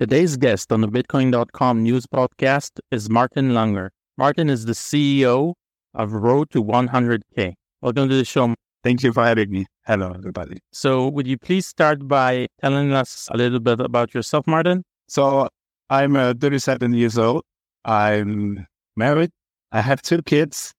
Today's guest on the Bitcoin.com news podcast is Martin Lunger. Martin is the CEO of Road to 100K. Welcome to the show. Thank you for having me. Hello, everybody. So, would you please start by telling us a little bit about yourself, Martin? So, I'm uh, 37 years old. I'm married. I have two kids,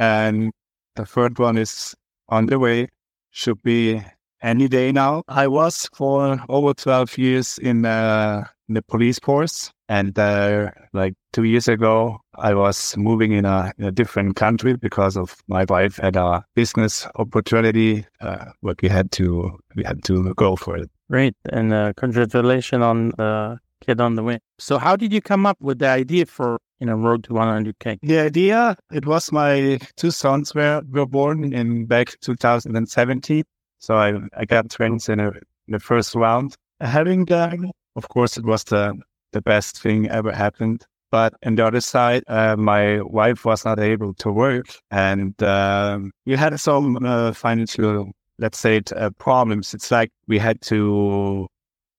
and the third one is on the way. Should be any day now. I was for over 12 years in uh, the police force. And uh, like two years ago, I was moving in a, in a, different country because of my wife had a business opportunity, uh, but we had to we had to go for it. Great, and uh, congratulations on the kid on the way. So, how did you come up with the idea for you know Road to 100k? The idea it was my two sons were were born in back 2017, so I I got twins in, a, in the first round. Having done of course, it was the, the best thing ever happened. But on the other side, uh, my wife was not able to work, and um, we had some uh, financial, let's say, it, uh, problems. It's like we had to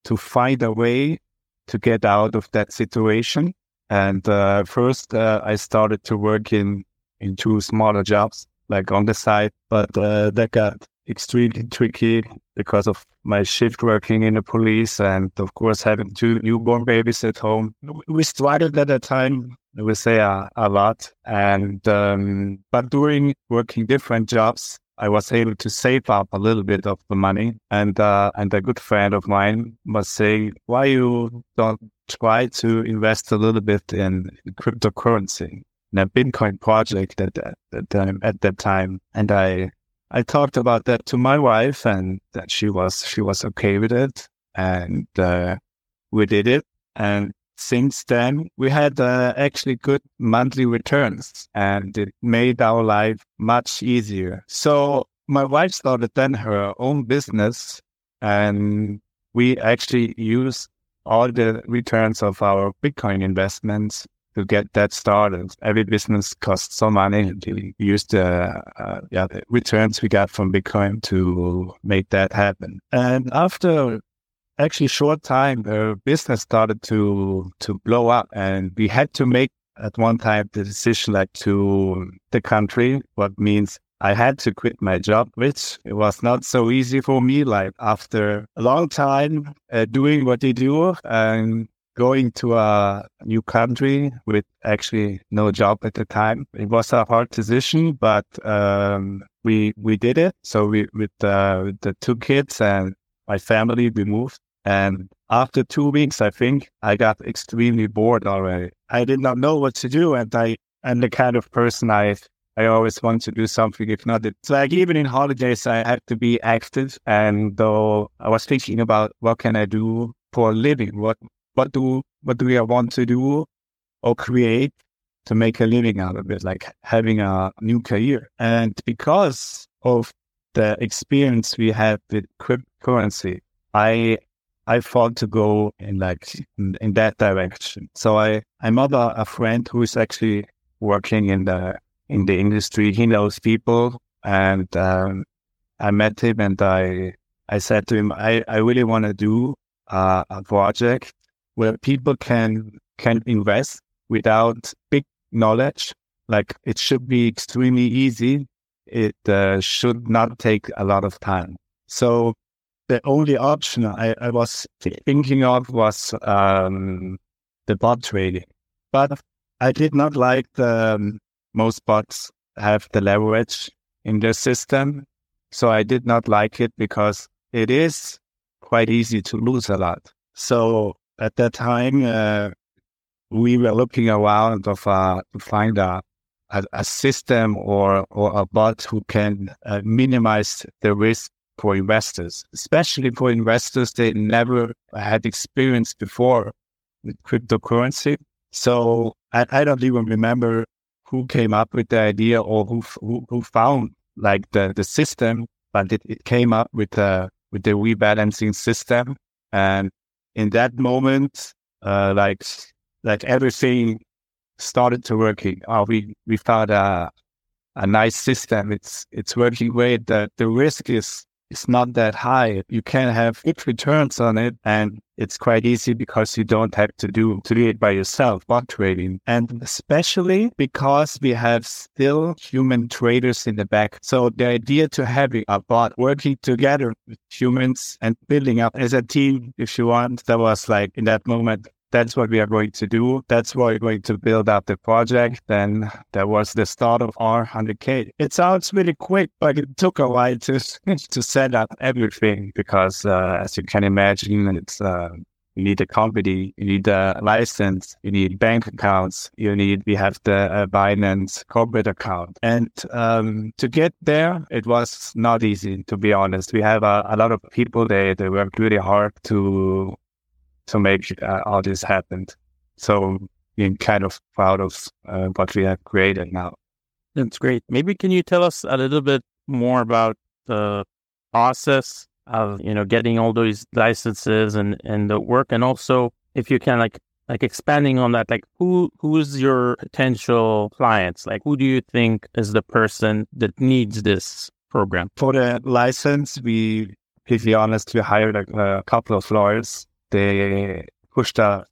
to find a way to get out of that situation. And uh, first, uh, I started to work in in two smaller jobs, like on the side, but uh, that got extremely tricky because of my shift working in the police and of course having two newborn babies at home. We struggled at that time, would say a, a lot. And, um, but during working different jobs, I was able to save up a little bit of the money. And, uh, and a good friend of mine was saying, why you don't try to invest a little bit in cryptocurrency? in a Bitcoin project at that, that time, at that time. And I I talked about that to my wife, and that she was she was okay with it, and uh, we did it. And since then, we had uh, actually good monthly returns, and it made our life much easier. So my wife started then her own business, and we actually use all the returns of our Bitcoin investments to get that started. Every business costs some money. We use the, uh, yeah, the returns we got from Bitcoin to make that happen. And after actually short time, the business started to, to blow up and we had to make at one time the decision like to the country, what means I had to quit my job, which it was not so easy for me. Like after a long time uh, doing what they do and going to a new country with actually no job at the time. It was a hard decision, but um, we we did it. So we with, uh, the two kids and my family, we moved. And after two weeks, I think I got extremely bored already. I did not know what to do, and I am the kind of person I I always want to do something. If not, it's like even in holidays, I have to be active. And though I was thinking about what can I do for a living, what what do what do we want to do or create to make a living out of it, like having a new career. And because of the experience we have with cryptocurrency, I I thought to go in like in, in that direction. So I I met a, a friend who is actually working in the in the industry. He knows people, and um, I met him, and I I said to him, I I really want to do uh, a project where people can can invest without big knowledge. Like it should be extremely easy. It uh, should not take a lot of time. So the only option I, I was thinking of was um, the bot trading, but I did not like the um, most bots have the leverage in their system. So I did not like it because it is quite easy to lose a lot. So at that time, uh, we were looking around of, uh, to find a, a, a, system or, or a bot who can uh, minimize the risk for investors, especially for investors that never had experience before with cryptocurrency. So I, I don't even remember who came up with the idea or who who, who found like the, the system, but it, it came up with the with the rebalancing system. And in that moment, uh, like like everything started to working. Uh, we we found a a nice system. It's it's working great. The the risk is is not that high. You can have good returns on it and it's quite easy because you don't have to do to do it by yourself, bot trading. And especially because we have still human traders in the back. So the idea to having a bot working together with humans and building up as a team, if you want, that was like in that moment that's what we are going to do. That's why we're going to build up the project. Then that was the start of our 100K. It sounds really quick, but it took a while to, to set up everything because, uh, as you can imagine, it's, uh, you need a company, you need a license, you need bank accounts, you need, we have the uh, Binance corporate account. And um, to get there, it was not easy, to be honest. We have a, a lot of people, they, they worked really hard to to make uh, all this happen. So being kind of proud of uh, what we have created now. That's great. Maybe can you tell us a little bit more about the process of you know getting all those licenses and and the work, and also if you can like like expanding on that, like who who's your potential clients? Like who do you think is the person that needs this program? For the license, we, to be honest, we hired a, a couple of lawyers they pushed us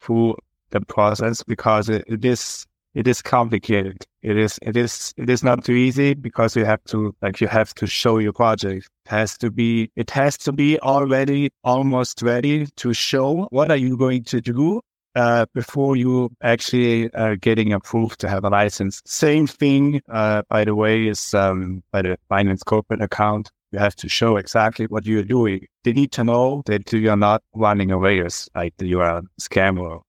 through the process because it, it is it is complicated. It is it is it is not too easy because you have to like you have to show your project. It has to be it has to be already almost ready to show what are you going to do uh, before you actually uh, getting approved to have a license. Same thing, uh, by the way, is um, by the Binance corporate account. You have to show exactly what you're doing. They need to know that you're not running away like you are a scammer.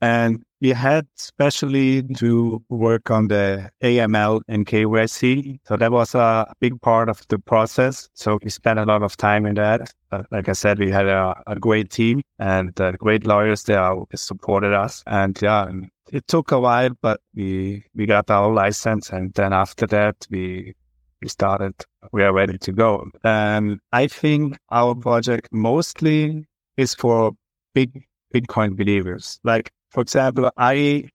And we had especially to work on the AML and KYC. So that was a big part of the process. So we spent a lot of time in that. Like I said, we had a, a great team and uh, great lawyers there supported us. And yeah, it took a while, but we, we got our license. And then after that, we we started, we are ready to go. And I think our project mostly is for big Bitcoin believers. Like, for example, I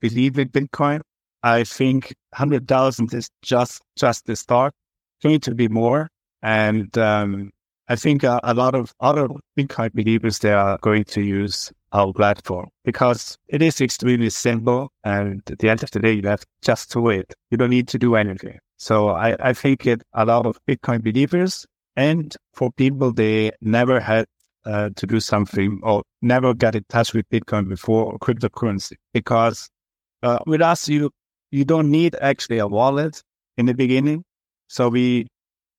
believe in Bitcoin. I think 100,000 is just, just the start. Going to be more. And, um, I think a, a lot of other Bitcoin believers, they are going to use our platform because it is extremely simple. And at the end of the day, you have just to wait. You don't need to do anything. So I, I think it a lot of Bitcoin believers and for people they never had uh, to do something or never got in touch with Bitcoin before or cryptocurrency because uh, with us you you don't need actually a wallet in the beginning. So we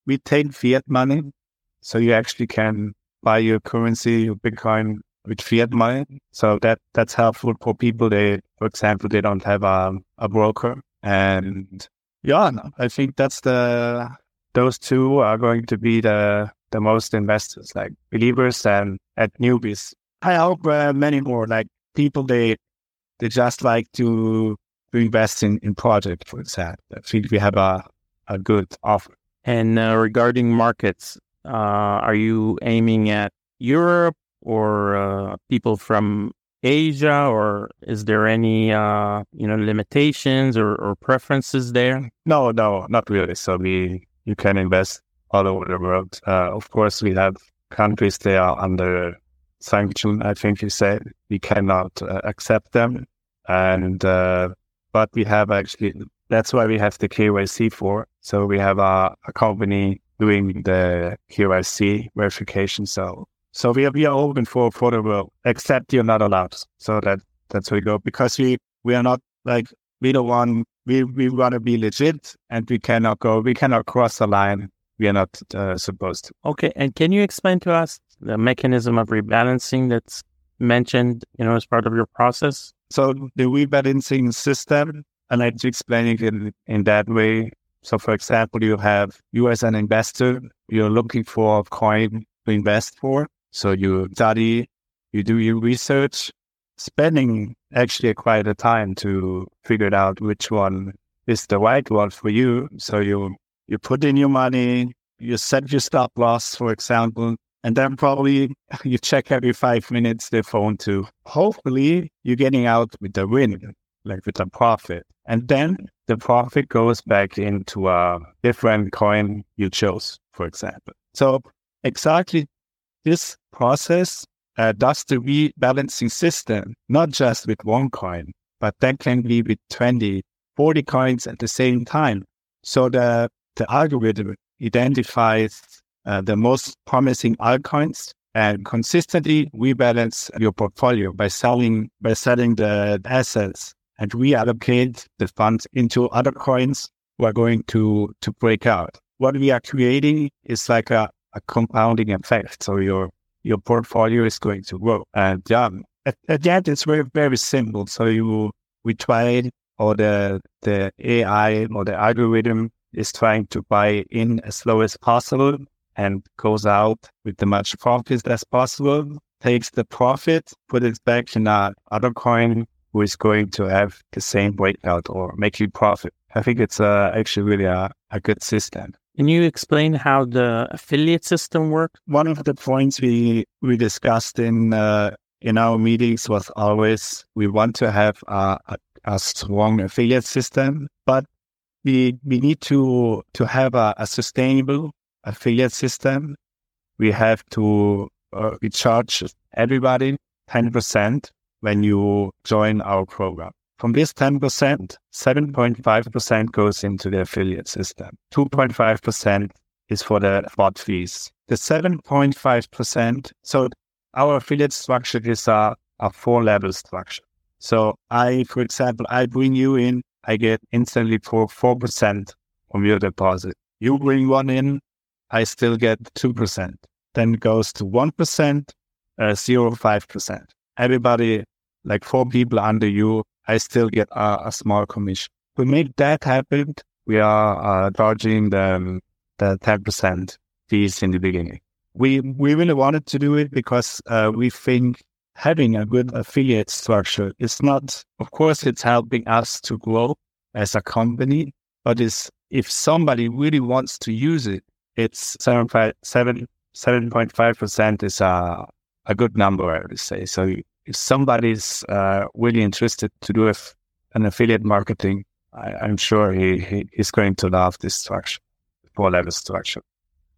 we take fiat money, so you actually can buy your currency, your Bitcoin with fiat money. So that that's helpful for people. They, for example, they don't have a, a broker and yeah, I think that's the those two are going to be the the most investors, like believers and at newbies. I hope uh, many more, like people they they just like to to invest in in project, for example. I think we have a a good offer. And uh, regarding markets, uh, are you aiming at Europe or uh, people from Asia, or is there any uh, you know limitations or, or preferences there? No, no, not really. So we you can invest all over the world. Uh, of course, we have countries that are under sanction. I think you said we cannot uh, accept them, and uh, but we have actually that's why we have the KYC for. So we have a, a company doing the KYC verification. So so we are, we are open for, for the world, except you're not allowed. So that that's where we go because we, we are not like, we don't want, we, we want to be legit and we cannot go, we cannot cross the line. We are not uh, supposed to. Okay. And can you explain to us the mechanism of rebalancing that's mentioned, you know, as part of your process? So the rebalancing system, I like to explain it in, in that way. So for example, you have you as an investor, you're looking for a coin to invest for. So you study, you do your research, spending actually quite a time to figure out which one is the right one for you. So you you put in your money, you set your stop loss, for example, and then probably you check every five minutes the phone to hopefully you're getting out with the win, like with a profit. And then the profit goes back into a different coin you chose, for example. So exactly this process uh, does the rebalancing system, not just with one coin, but that can be with 20, 40 coins at the same time. So the, the algorithm identifies uh, the most promising altcoins and consistently rebalance your portfolio by selling by selling the assets and reallocate the funds into other coins who are going to to break out. What we are creating is like a, a compounding effect. So your your portfolio is going to grow. And yeah, at, at the end it's very very simple. So you we tried or the the AI or the algorithm is trying to buy in as low as possible and goes out with the much profit as possible, takes the profit, put it back in another coin who is going to have the same breakout or make you profit. I think it's uh, actually really a, a good system. Can you explain how the affiliate system works? One of the points we we discussed in uh, in our meetings was always we want to have a, a, a strong affiliate system, but we we need to to have a, a sustainable affiliate system. We have to uh, we charge everybody ten percent when you join our program. From this 10%, 7.5% goes into the affiliate system. 2.5% is for the bot fees. The 7.5%, so our affiliate structure is a, a four level structure. So I, for example, I bring you in, I get instantly for 4% from your deposit. You bring one in, I still get 2%. Then it goes to 1%, uh, 0.5%. Everybody, like four people under you, I still get a, a small commission. To make that happen, we are uh, charging the, the 10% fees in the beginning. We, we really wanted to do it because uh, we think having a good affiliate structure is not, of course, it's helping us to grow as a company, but it's, if somebody really wants to use it, it's 7.5% is a, a good number, I would say. So if somebody's uh, really interested to do an affiliate marketing, I, am sure he, he, he's going to love this structure, four level structure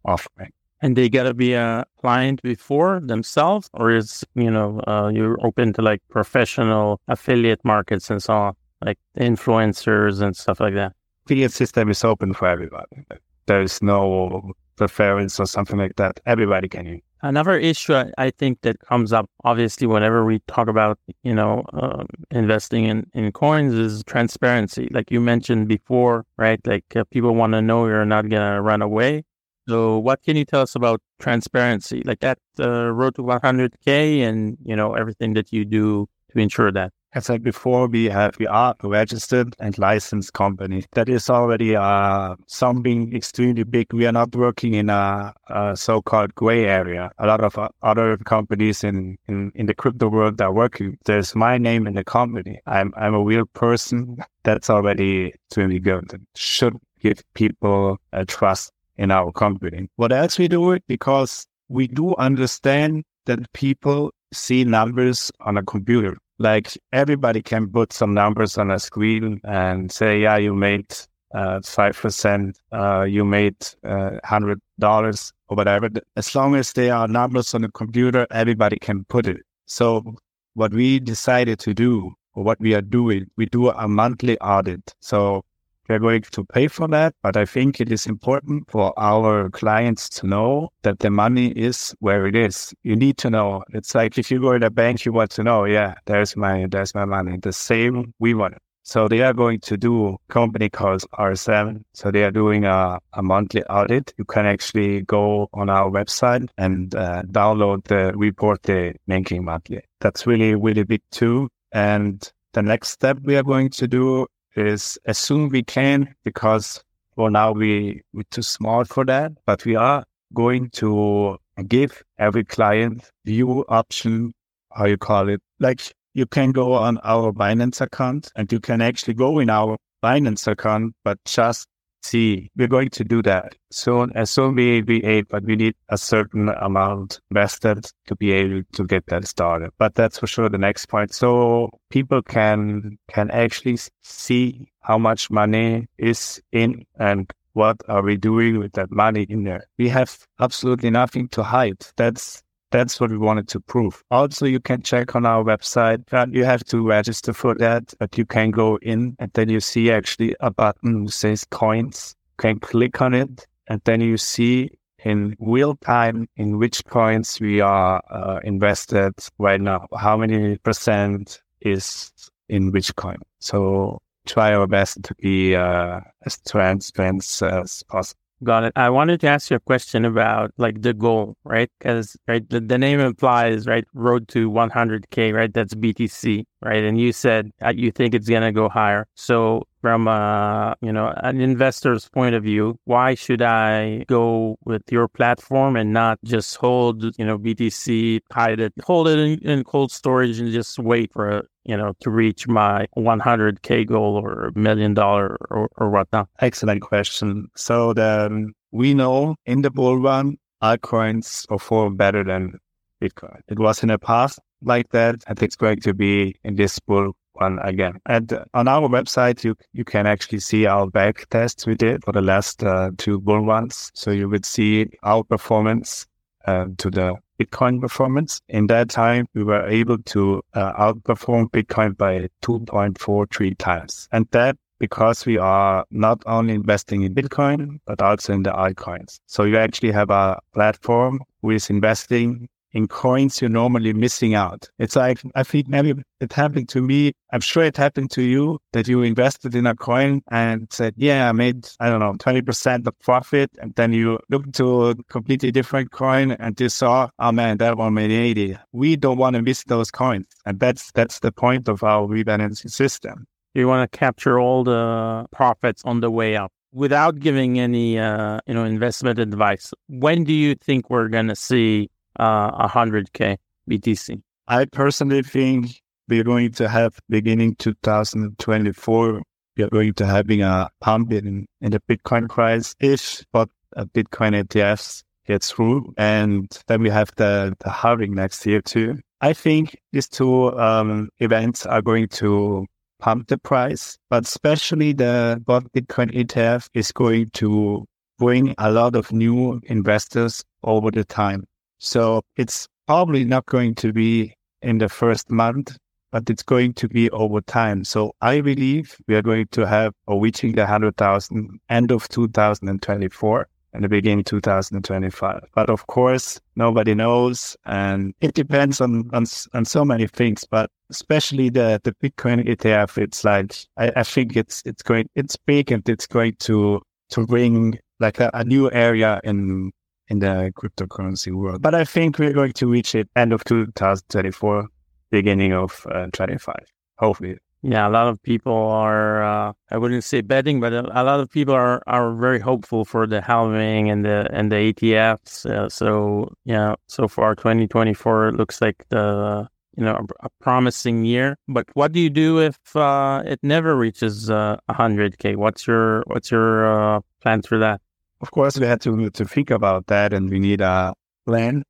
offering. And they got to be a client before themselves, or is you know uh, you're open to like professional affiliate markets and so on, like influencers and stuff like that. Affiliate system is open for everybody. There's no preference or something like that. Everybody can use. Another issue I think that comes up, obviously, whenever we talk about, you know, um, investing in, in coins is transparency. Like you mentioned before, right? Like uh, people want to know you're not to run away. So what can you tell us about transparency? Like that uh, road to 100K and, you know, everything that you do to ensure that? As I said before, we have we are a registered and licensed company. That is already uh, something extremely big. We are not working in a, a so-called gray area. A lot of uh, other companies in, in, in the crypto world are working. There's my name in the company. I'm I'm a real person. That's already extremely good. It should give people a trust in our company. What else we do it because we do understand that people see numbers on a computer like everybody can put some numbers on a screen and say, yeah, you made uh, five percent, uh, you made uh, hundred dollars or whatever. As long as there are numbers on the computer, everybody can put it. So what we decided to do, or what we are doing, we do a monthly audit. So we're going to pay for that, but I think it is important for our clients to know that the money is where it is. You need to know. It's like if you go to a bank, you want to know, yeah, there's my there's my money. The same we want. So they are going to do company calls R7. So they are doing a, a monthly audit. You can actually go on our website and uh, download the report they're making monthly. That's really, really big too. And the next step we are going to do is as soon we can because for now we we're too small for that, but we are going to give every client view option, how you call it. Like you can go on our Binance account and you can actually go in our Binance account, but just see, we're going to do that soon. As soon we be able, but we need a certain amount invested to be able to get that started. But that's for sure the next point. So people can can actually see how much money is in and what are we doing with that money in there? We have absolutely nothing to hide. That's that's what we wanted to prove. Also, you can check on our website. You have to register for that, but you can go in and then you see actually a button that says coins. You can click on it and then you see in real time in which coins we are uh, invested right now. How many percent is in which coin? So try our best to be uh, as transparent as possible. Got it. I wanted to ask you a question about like the goal, right? Because right, the, the name implies right, road to 100k, right? That's BTC, right? And you said you think it's gonna go higher. So from uh, you know an investor's point of view, why should I go with your platform and not just hold you know BTC, hide it, hold it in, in cold storage, and just wait for a you know to reach my 100k goal or million dollar or, or whatnot? Excellent question. So the um, we know in the bull run, altcoins perform better than Bitcoin. It was in the past like that, and it's going to be in this bull run again. And on our website, you you can actually see our back tests we did for the last uh, two bull runs. So you would see our performance uh, to the Bitcoin performance. In that time, we were able to uh, outperform Bitcoin by 2.43 times. And that because we are not only investing in Bitcoin, but also in the altcoins. So you actually have a platform who is investing in coins you're normally missing out. It's like, I think maybe it happened to me. I'm sure it happened to you that you invested in a coin and said, yeah, I made, I don't know, 20% of profit. And then you look to a completely different coin and you saw, oh man, that one made 80. We don't want to miss those coins. And that's, that's the point of our rebalancing system. You want to capture all the profits on the way up without giving any, uh, you know, investment advice. When do you think we're going to see uh, 100K BTC? I personally think we're going to have beginning 2024, we are going to having a pump in, in the Bitcoin price if but Bitcoin ETFs get through. And then we have the, the halving next year too. I think these two um, events are going to pump the price, but especially the spot Bitcoin ETF is going to bring a lot of new investors over the time. So it's probably not going to be in the first month, but it's going to be over time. So I believe we are going to have reaching the 100,000 end of 2024 and the beginning 2025. But of course, nobody knows. And it depends on, on, on so many things, but especially the, the Bitcoin ETF, it's like, I, I think it's, it's going, it's big and it's going to, to bring like a, a new area in in the cryptocurrency world. But I think we're going to reach it end of 2024, beginning of uh, 25, hopefully. Yeah, a lot of people are, uh, I wouldn't say betting, but a, lot of people are, are very hopeful for the halving and the and the ETFs. Uh, so, yeah, so far 2024 looks like the, you know, a, a, promising year. But what do you do if uh, it never reaches uh, 100K? What's your, what's your uh, plans for that? Of course, we had to, to think about that and we need a plan.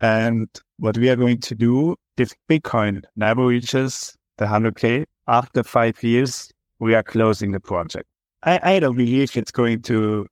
And what we are going to do if Bitcoin never reaches the 100K after five years, we are closing the project. I, I don't believe it's going to,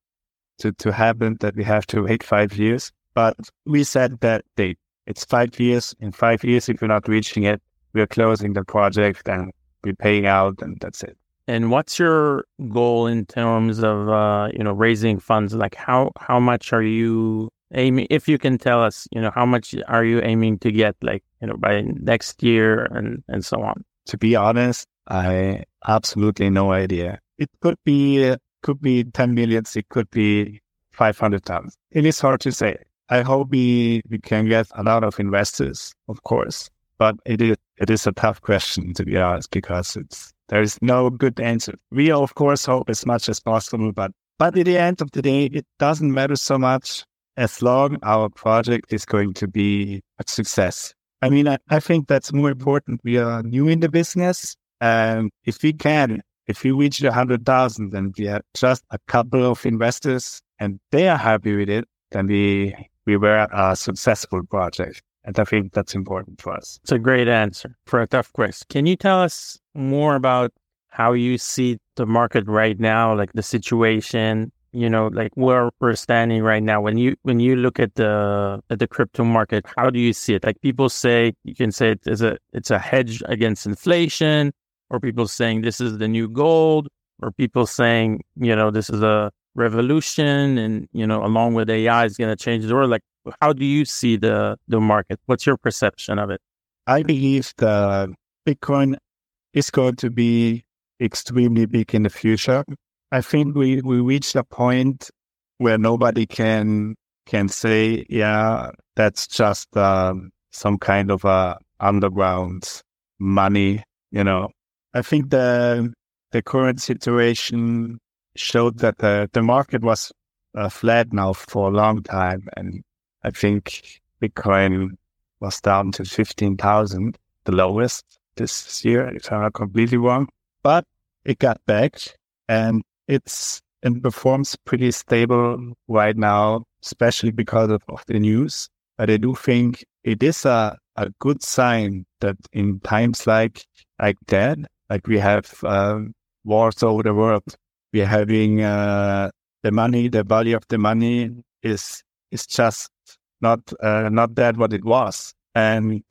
to, to happen that we have to wait five years, but we set that date. It's five years. In five years, if we're not reaching it, we are closing the project and we're paying out and that's it. And what's your goal in terms of uh, you know raising funds? Like how how much are you aiming? If you can tell us, you know, how much are you aiming to get, like you know, by next year and and so on? To be honest, I absolutely no idea. It could be could be ten millions. It could be five hundred thousand. It is hard to say. I hope we we can get a lot of investors, of course, but it is it is a tough question to be honest because it's there is no good answer. We, of course, hope as much as possible, but, but at the end of the day, it doesn't matter so much as long our project is going to be a success. I mean, I, I think that's more important. We are new in the business. And if we can, if we reach the 100,000 and we have just a couple of investors and they are happy with it, then we, we were a successful project. And I think that's important for us. It's a great answer for a tough question. Can you tell us more about how you see the market right now, like the situation you know, like where we're standing right now. When you when you look at the at the crypto market, how do you see it? Like people say, you can say it is a it's a hedge against inflation, or people saying this is the new gold, or people saying you know this is a revolution, and you know along with AI is going to change the world. Like, how do you see the the market? What's your perception of it? I believe that Bitcoin is going to be extremely big in the future. I think we, we reached a point where nobody can can say, yeah, that's just um, some kind of a underground money. You know, I think the the current situation showed that the the market was uh, flat now for a long time, and I think Bitcoin was down to fifteen thousand, the lowest this year, if I'm not completely wrong. But it got back, and it's and performs pretty stable right now, especially because of, of the news. But I do think it is a, a good sign that in times like like that, like we have um, wars over the world, we're having uh, the money, the value of the money is is just not uh, not that what it was, and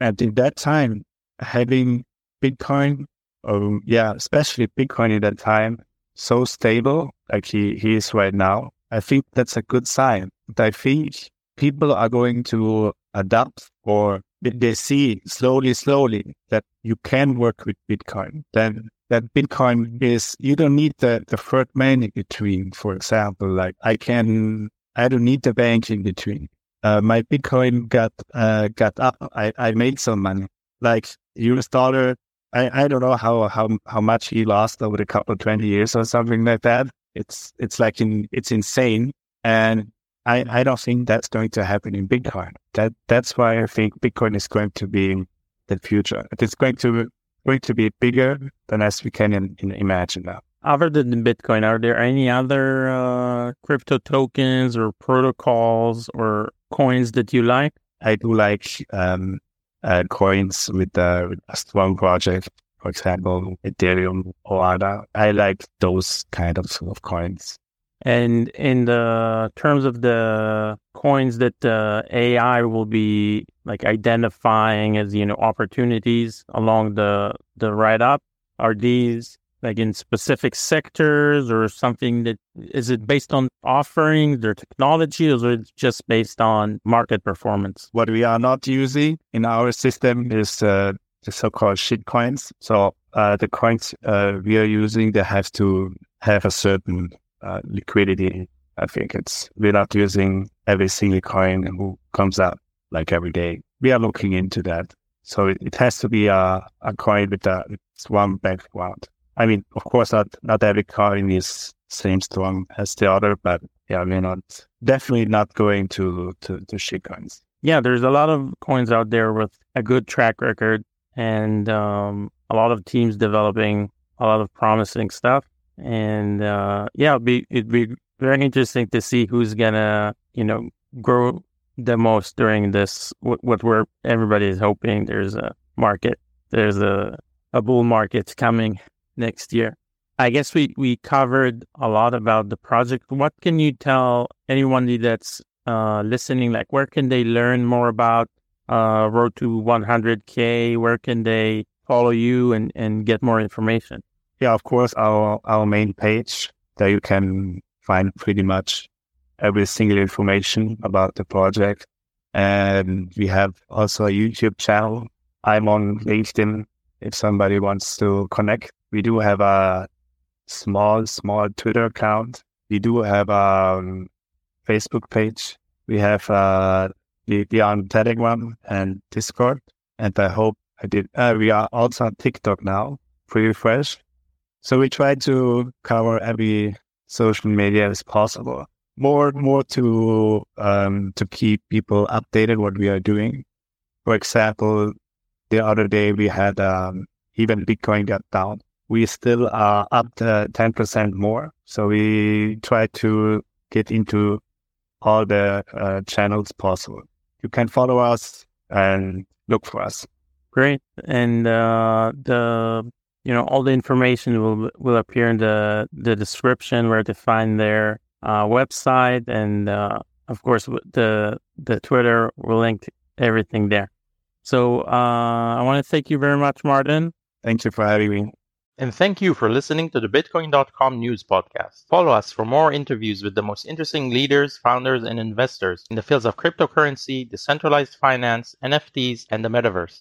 and in that time, having Bitcoin, um, yeah, especially Bitcoin in that time, so stable like he, he is right now, I think that's a good sign. I think people are going to adapt or they see slowly, slowly that you can work with Bitcoin. Then that Bitcoin is, you don't need the, the third man in between. For example, like I can, I don't need the bank in between. Uh, my Bitcoin got, uh, got up. I, I made some money. Like US dollar I, I don't know how, how how much he lost over the couple of 20 years or something like that. It's it's like in, it's insane. And I, I don't think that's going to happen in Bitcoin. That that's why I think Bitcoin is going to be the future. It's going to going to be bigger than as we can in, in imagine now. Other than Bitcoin, are there any other uh, crypto tokens or protocols or coins that you like? I do like um, uh, coins with, uh, a strong project, for example, Ethereum or other. I like those kind of, sort of coins. And in the terms of the coins that uh, AI will be like identifying as you know opportunities along the the right up, are these like in specific sectors or something that is it based on offerings or technology or is it just based on market performance? What we are not using in our system is uh, the so-called shit coins. So uh, the coins uh, we are using, they have to have a certain uh, liquidity. I think it's we're not using every single coin who comes up like every day. We are looking into that. So it, it has to be a, a coin with a strong background. I mean, of course, not not every coin is same strong as the other, but yeah, we're not definitely not going to to, to shit coins. Yeah, there's a lot of coins out there with a good track record and um, a lot of teams developing a lot of promising stuff. And uh, yeah, it'd be it'd be very interesting to see who's gonna you know grow the most during this what, what we're everybody is hoping there's a market there's a a bull market coming next year. I guess we, we covered a lot about the project. What can you tell anyone that's uh, listening? Like, where can they learn more about uh, Road to 100K? Where can they follow you and, and get more information? Yeah, of course, our, our main page there you can find pretty much every single information about the project. And we have also a YouTube channel. I'm on LinkedIn if somebody wants to connect we do have a small, small Twitter account. We do have a um, Facebook page. We have uh, we on Telegram and Discord. And I hope I did. Uh, we are also on TikTok now, pretty fresh. So we try to cover every social media as possible. More, more to um, to keep people updated what we are doing. For example, the other day we had um, even Bitcoin got down we still are up to 10% more. So we try to get into all the uh, channels possible. You can follow us and look for us. Great. And uh, the you know all the information will will appear in the the description where to find their uh, website, and uh, of course the the Twitter. We'll link everything there. So uh, I want to thank you very much, Martin. Thank you for having me. And thank you for listening to the Bitcoin.com news podcast. Follow us for more interviews with the most interesting leaders, founders, and investors in the fields of cryptocurrency, decentralized finance, NFTs, and the metaverse.